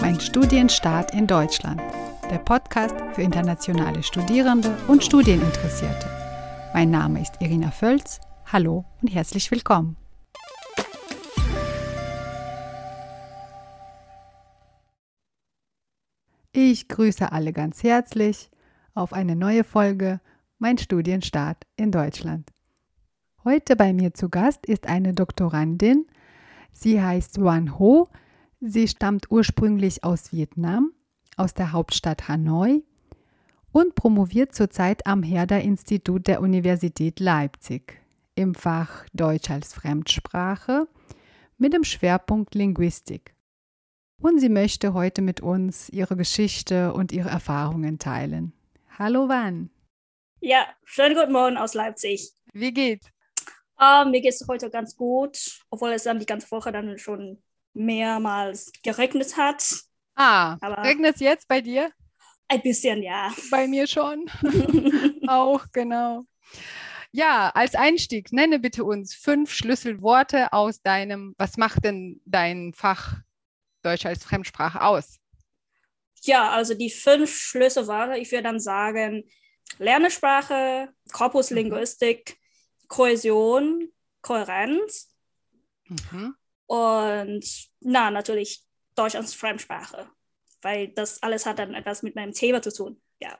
Mein Studienstart in Deutschland. Der Podcast für internationale Studierende und Studieninteressierte. Mein Name ist Irina Völz. Hallo und herzlich willkommen. Ich grüße alle ganz herzlich auf eine neue Folge Mein Studienstart in Deutschland. Heute bei mir zu Gast ist eine Doktorandin. Sie heißt Wan Ho. Sie stammt ursprünglich aus Vietnam, aus der Hauptstadt Hanoi und promoviert zurzeit am Herder-Institut der Universität Leipzig im Fach Deutsch als Fremdsprache mit dem Schwerpunkt Linguistik. Und sie möchte heute mit uns ihre Geschichte und ihre Erfahrungen teilen. Hallo Van. Ja, schönen guten Morgen aus Leipzig. Wie geht's? Uh, mir geht es heute ganz gut, obwohl es dann die ganze Woche dann schon mehrmals geregnet hat. Ah, regnet es jetzt bei dir? Ein bisschen, ja. Bei mir schon. Auch, genau. Ja, als Einstieg, nenne bitte uns fünf Schlüsselworte aus deinem, was macht denn dein Fach Deutsch als Fremdsprache aus? Ja, also die fünf Schlüsselworte, ich würde dann sagen, Lernesprache, Korpuslinguistik, mhm. Kohäsion, Kohärenz mhm. Und na, natürlich Deutsch als Fremdsprache, weil das alles hat dann etwas mit meinem Thema zu tun. Ja.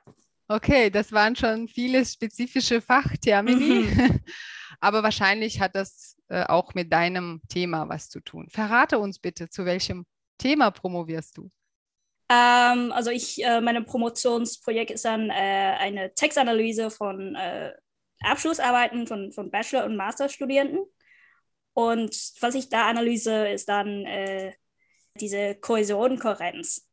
Okay, das waren schon viele spezifische Fachtermini, mhm. aber wahrscheinlich hat das äh, auch mit deinem Thema was zu tun. Verrate uns bitte, zu welchem Thema promovierst du? Ähm, also ich, äh, mein Promotionsprojekt ist dann äh, eine Textanalyse von äh, Abschlussarbeiten von, von Bachelor- und Masterstudenten. Und was ich da analyse, ist dann äh, diese Kohäsion, Kohärenz.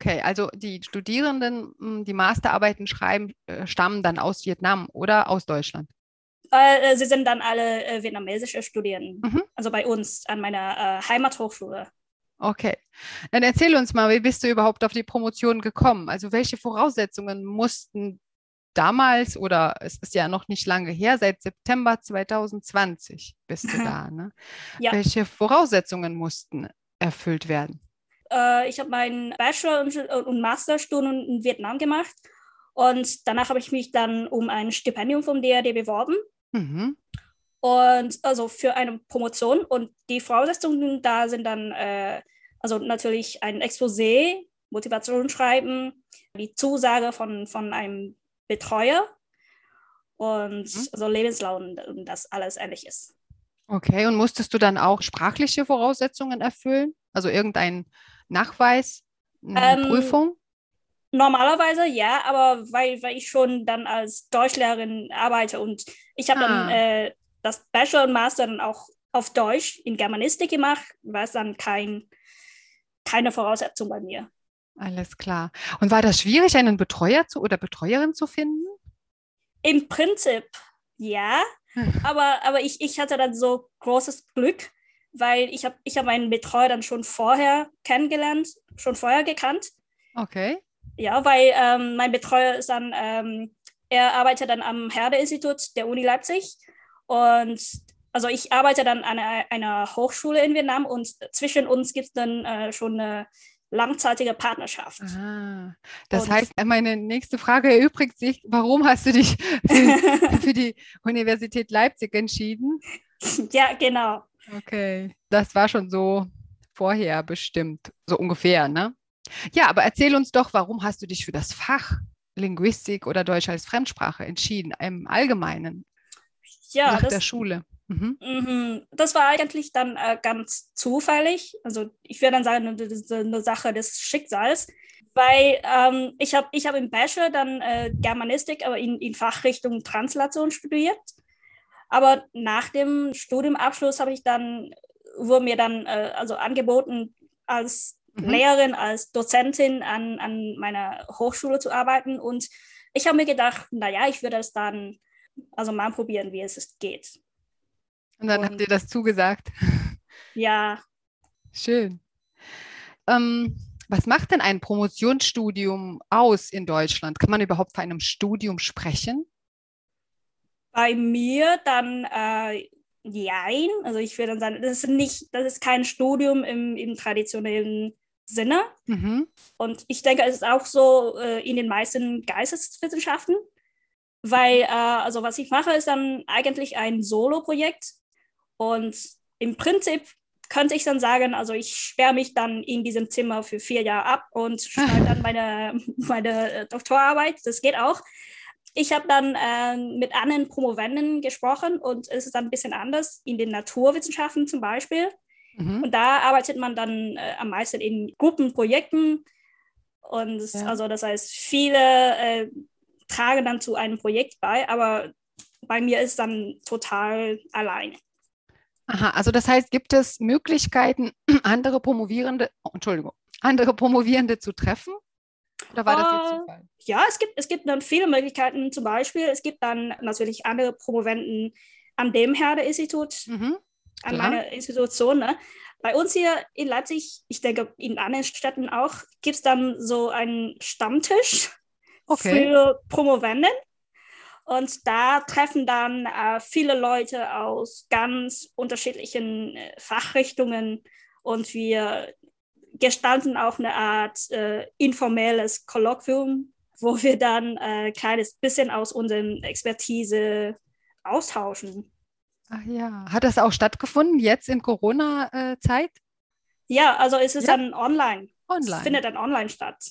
Okay, also die Studierenden, hm, die Masterarbeiten schreiben, äh, stammen dann aus Vietnam oder aus Deutschland? Äh, sie sind dann alle vietnamesische Studierenden, mhm. also bei uns an meiner Heimathochschule. Okay. Dann erzähl uns mal, wie bist du überhaupt auf die Promotion gekommen? Also welche Voraussetzungen mussten damals oder es ist ja noch nicht lange her, seit September 2020 bist du da, ne? Ja. Welche Voraussetzungen mussten erfüllt werden? Äh, ich habe meinen Bachelor- und, und Masterstudium in Vietnam gemacht und danach habe ich mich dann um ein Stipendium vom DRD beworben. Mhm. Und also für eine Promotion und die Voraussetzungen da sind dann äh, also natürlich ein Exposé, Motivationsschreiben, die Zusage von, von einem Betreuer und mhm. also Lebenslauf und das alles ähnliches. Okay, und musstest du dann auch sprachliche Voraussetzungen erfüllen? Also irgendein Nachweis, eine ähm, Prüfung? Normalerweise ja, aber weil, weil ich schon dann als Deutschlehrerin arbeite und ich habe ah. dann äh, das Bachelor und Master dann auch auf Deutsch in Germanistik gemacht, war es dann kein keine Voraussetzung bei mir. Alles klar. Und war das schwierig, einen Betreuer zu oder Betreuerin zu finden? Im Prinzip ja, aber, aber ich, ich hatte dann so großes Glück, weil ich habe ich hab meinen Betreuer dann schon vorher kennengelernt, schon vorher gekannt. Okay. Ja, weil ähm, mein Betreuer ist dann, ähm, er arbeitet dann am Herde-Institut der Uni Leipzig und also ich arbeite dann an einer, einer Hochschule in Vietnam und zwischen uns gibt es dann äh, schon eine langzeitige Partnerschaft. Ah, das und heißt, meine nächste Frage erübrigt sich, warum hast du dich für, für die Universität Leipzig entschieden? Ja, genau. Okay, das war schon so vorher bestimmt, so ungefähr, ne? Ja, aber erzähl uns doch, warum hast du dich für das Fach Linguistik oder Deutsch als Fremdsprache entschieden, im Allgemeinen, ja, nach das, der Schule? Mhm. mhm. Das war eigentlich dann äh, ganz zufällig. Also ich würde dann sagen, das ist eine Sache des Schicksals, weil ähm, ich habe ich hab im Bachelor dann äh, Germanistik, aber in, in Fachrichtung Translation studiert. Aber nach dem Studiumabschluss habe ich dann, wurde mir dann äh, also angeboten, als mhm. Lehrerin, als Dozentin an, an meiner Hochschule zu arbeiten. Und ich habe mir gedacht, naja, ich würde es dann also mal probieren, wie es geht. Und dann und, habt ihr das zugesagt. Ja. Schön. Ähm, was macht denn ein Promotionsstudium aus in Deutschland? Kann man überhaupt von einem Studium sprechen? Bei mir dann äh, jein. Also ich würde dann sagen, das ist nicht, das ist kein Studium im, im traditionellen Sinne. Mhm. Und ich denke, es ist auch so äh, in den meisten Geisteswissenschaften, weil, äh, also was ich mache, ist dann eigentlich ein Solo-Projekt. Und im Prinzip könnte ich dann sagen, also ich sperre mich dann in diesem Zimmer für vier Jahre ab und schreibe dann meine, meine äh, Doktorarbeit. Das geht auch. Ich habe dann äh, mit anderen Promovenden gesprochen und es ist dann ein bisschen anders in den Naturwissenschaften zum Beispiel. Mhm. Und da arbeitet man dann äh, am meisten in Gruppenprojekten. Und ja. also das heißt, viele äh, tragen dann zu einem Projekt bei, aber bei mir ist dann total alleine. Aha, also das heißt, gibt es Möglichkeiten, andere Promovierende, oh, Entschuldigung, andere Promovierende zu treffen? Oder war das jetzt äh, Zufall? Ja, es gibt, es gibt dann viele Möglichkeiten. Zum Beispiel, es gibt dann natürlich andere Promovenden an dem Herde-Institut, mhm, an meiner Institution. Ne? Bei uns hier in Leipzig, ich denke in anderen Städten auch, gibt es dann so einen Stammtisch okay. für Promovenden. Und da treffen dann äh, viele Leute aus ganz unterschiedlichen äh, Fachrichtungen und wir gestalten auch eine Art äh, informelles Kolloquium, wo wir dann ein äh, kleines bisschen aus unserer Expertise austauschen. Ach ja, hat das auch stattgefunden jetzt in Corona-Zeit? Ja, also es ist ja. dann online. Online. Es findet dann online statt.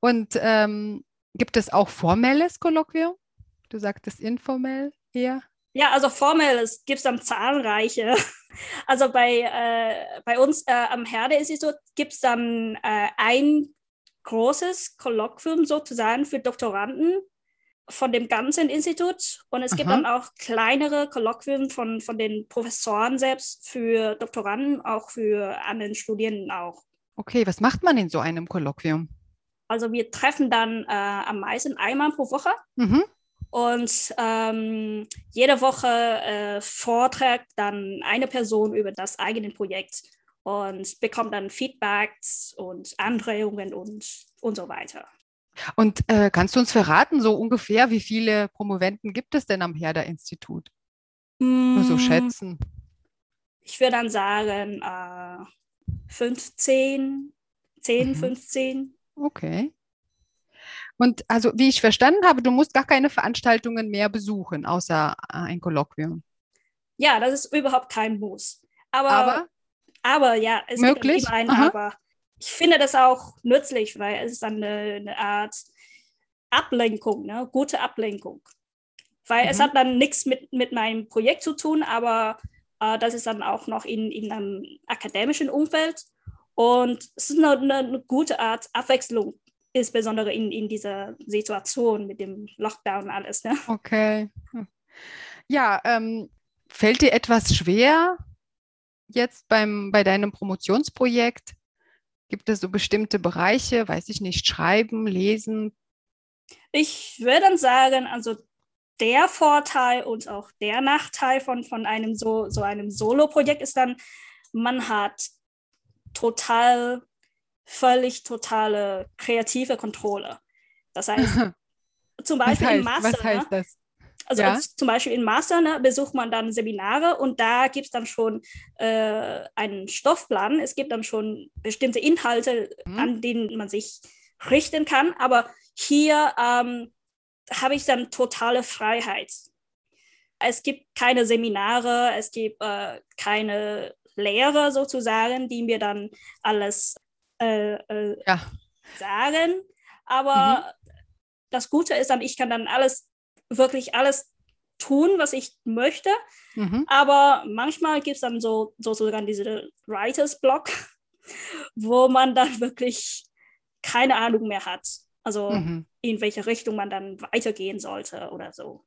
Und ähm, gibt es auch formelles Kolloquium? Du sagtest informell eher? Ja, also formell gibt es dann zahlreiche. Also bei, äh, bei uns äh, am Herde-Institut gibt es dann äh, ein großes Kolloquium sozusagen für Doktoranden von dem ganzen Institut und es Aha. gibt dann auch kleinere Kolloquien von, von den Professoren selbst für Doktoranden, auch für anderen Studierenden auch. Okay, was macht man in so einem Kolloquium? Also wir treffen dann äh, am meisten einmal pro Woche. Mhm und ähm, jede Woche äh, vorträgt dann eine Person über das eigene Projekt und bekommt dann Feedbacks und Anregungen und, und so weiter. Und äh, kannst du uns verraten, so ungefähr, wie viele Promoventen gibt es denn am Herder-Institut? Mm, Nur so schätzen. Ich würde dann sagen äh, 15, 10, mhm. 15. Okay. Und also, wie ich verstanden habe, du musst gar keine Veranstaltungen mehr besuchen, außer äh, ein Kolloquium. Ja, das ist überhaupt kein Muss. Aber, aber, aber ja, es möglich? gibt ein Aha. Aber. Ich finde das auch nützlich, weil es ist dann eine, eine Art Ablenkung, ne? gute Ablenkung. Weil mhm. es hat dann nichts mit, mit meinem Projekt zu tun, aber äh, das ist dann auch noch in, in einem akademischen Umfeld. Und es ist eine, eine gute Art Abwechslung insbesondere in, in dieser Situation mit dem Lockdown und alles. Ne? Okay. Ja, ähm, fällt dir etwas schwer jetzt beim, bei deinem Promotionsprojekt? Gibt es so bestimmte Bereiche, weiß ich nicht, schreiben, lesen? Ich würde dann sagen, also der Vorteil und auch der Nachteil von, von einem so, so einem Solo-Projekt ist dann, man hat total völlig totale kreative Kontrolle. Das heißt, zum Beispiel heißt, im Master. Was heißt das? Also ja? zum Beispiel im Master ne, besucht man dann Seminare und da gibt es dann schon äh, einen Stoffplan. Es gibt dann schon bestimmte Inhalte, mhm. an denen man sich richten kann. Aber hier ähm, habe ich dann totale Freiheit. Es gibt keine Seminare, es gibt äh, keine Lehrer sozusagen, die mir dann alles äh, äh, ja. sagen. Aber mhm. das Gute ist dann, ich kann dann alles, wirklich alles tun, was ich möchte. Mhm. Aber manchmal gibt es dann so sozusagen diese Writers Block, wo man dann wirklich keine Ahnung mehr hat. Also mhm. in welche Richtung man dann weitergehen sollte oder so.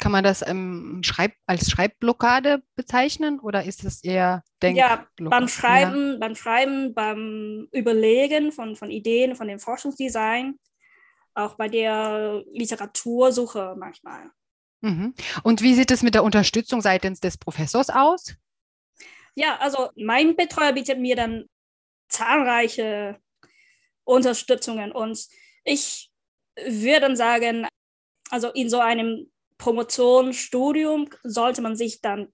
Kann man das ähm, Schreib als Schreibblockade bezeichnen oder ist es eher Denkblockade? Ja, beim Schreiben, ja. beim Schreiben, beim Überlegen von, von Ideen, von dem Forschungsdesign, auch bei der Literatursuche manchmal. Mhm. Und wie sieht es mit der Unterstützung seitens des Professors aus? Ja, also mein Betreuer bietet mir dann zahlreiche Unterstützungen und ich würde dann sagen, also in so einem Promotion, Studium sollte man sich dann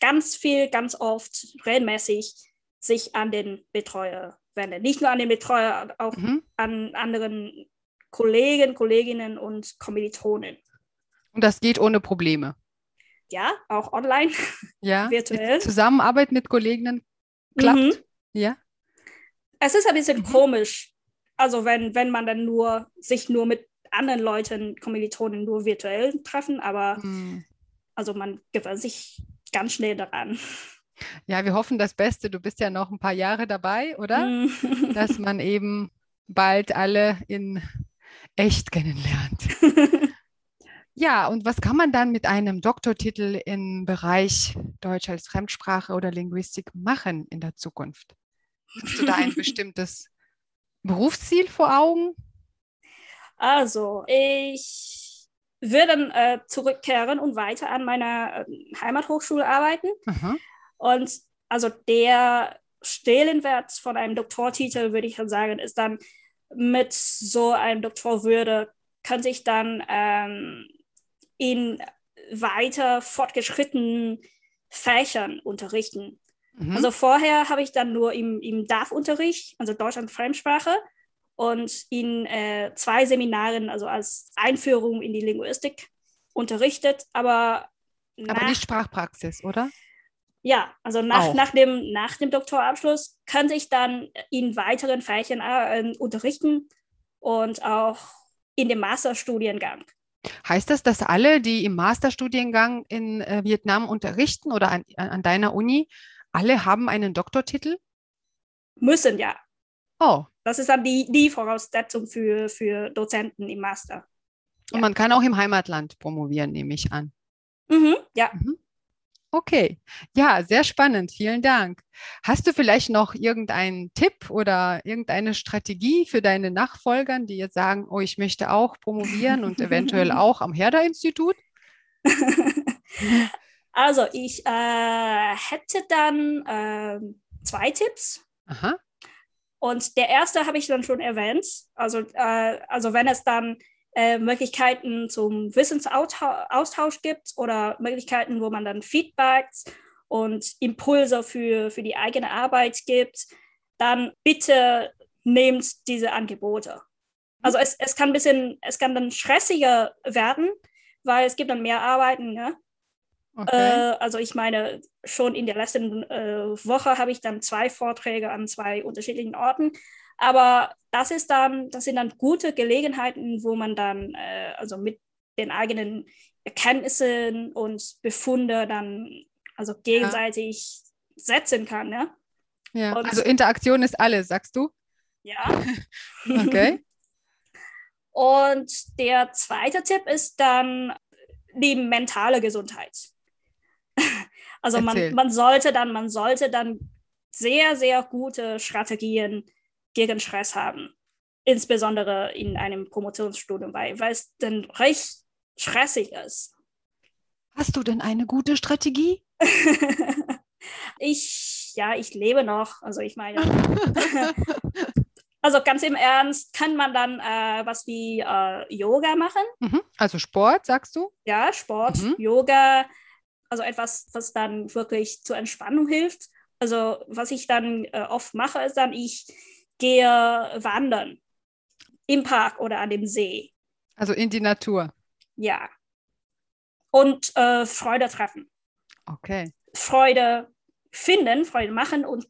ganz viel, ganz oft regelmäßig sich an den Betreuer wende. Nicht nur an den Betreuer, auch mhm. an anderen Kollegen, Kolleginnen und Kommilitonen. Und das geht ohne Probleme. Ja, auch online, ja, virtuell. Zusammenarbeit mit Kolleginnen klappt. Mhm. Ja. Es ist ein bisschen mhm. komisch, also wenn, wenn man dann nur sich nur mit anderen Leuten, Kommilitonen nur virtuell treffen, aber mhm. also man gewöhnt sich ganz schnell daran. Ja, wir hoffen das Beste. Du bist ja noch ein paar Jahre dabei, oder? Mhm. Dass man eben bald alle in echt kennenlernt. ja, und was kann man dann mit einem Doktortitel im Bereich Deutsch als Fremdsprache oder Linguistik machen in der Zukunft? Hast du da ein bestimmtes Berufsziel vor Augen? Also, ich würde dann äh, zurückkehren und weiter an meiner äh, Heimathochschule arbeiten. Aha. Und also der Stellenwert von einem Doktortitel, würde ich dann sagen, ist dann mit so einem Doktorwürde, könnte ich dann ähm, in weiter fortgeschrittenen Fächern unterrichten. Mhm. Also vorher habe ich dann nur im, im DAF-Unterricht, also Deutschland Fremdsprache, und in äh, zwei Seminaren, also als Einführung in die Linguistik unterrichtet, aber aber nach, nicht Sprachpraxis, oder? Ja, also nach, nach, dem, nach dem Doktorabschluss könnte ich dann in weiteren Fächern äh, unterrichten und auch in dem Masterstudiengang. Heißt das, dass alle, die im Masterstudiengang in äh, Vietnam unterrichten oder an, an deiner Uni, alle haben einen Doktortitel? Müssen, ja. Oh. Das ist dann die, die Voraussetzung für, für Dozenten im Master. Und man kann auch im Heimatland promovieren, nehme ich an. Mhm, ja. Mhm. Okay, ja, sehr spannend. Vielen Dank. Hast du vielleicht noch irgendeinen Tipp oder irgendeine Strategie für deine Nachfolgern, die jetzt sagen, oh, ich möchte auch promovieren und eventuell auch am Herder-Institut? Also, ich äh, hätte dann äh, zwei Tipps. Aha. Und der erste habe ich dann schon erwähnt. Also, äh, also wenn es dann äh, Möglichkeiten zum Wissensaustausch gibt oder Möglichkeiten, wo man dann Feedbacks und Impulse für, für die eigene Arbeit gibt, dann bitte nehmt diese Angebote. Also es, es kann bisschen, es kann dann stressiger werden, weil es gibt dann mehr Arbeiten, ne? Okay. Äh, also ich meine, schon in der letzten äh, Woche habe ich dann zwei Vorträge an zwei unterschiedlichen Orten. Aber das ist dann, das sind dann gute Gelegenheiten, wo man dann äh, also mit den eigenen Erkenntnissen und Befunde dann also gegenseitig ja. setzen kann. Ne? Ja, also Interaktion ist alles, sagst du? Ja. okay. Und der zweite Tipp ist dann die mentale Gesundheit. Also man, man sollte dann, man sollte dann sehr, sehr gute Strategien gegen Stress haben. Insbesondere in einem Promotionsstudium, weil, weil es dann recht stressig ist. Hast du denn eine gute Strategie? ich, ja, ich lebe noch. Also ich meine, also ganz im Ernst, kann man dann äh, was wie äh, Yoga machen? Mhm. Also Sport, sagst du? Ja, Sport, mhm. Yoga, also etwas, was dann wirklich zur Entspannung hilft. Also was ich dann äh, oft mache, ist dann, ich gehe wandern im Park oder an dem See. Also in die Natur. Ja. Und äh, Freude treffen. Okay. Freude finden, Freude machen und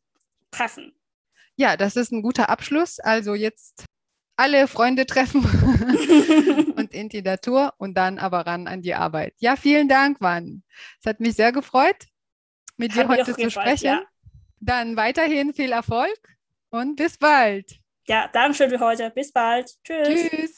treffen. Ja, das ist ein guter Abschluss. Also jetzt alle Freunde treffen und in die Natur und dann aber ran an die Arbeit. Ja, vielen Dank, Wann. Es hat mich sehr gefreut, mit dir heute zu gefreut, sprechen. Ja. Dann weiterhin viel Erfolg und bis bald. Ja, danke schön für heute. Bis bald. Tschüss. Tschüss.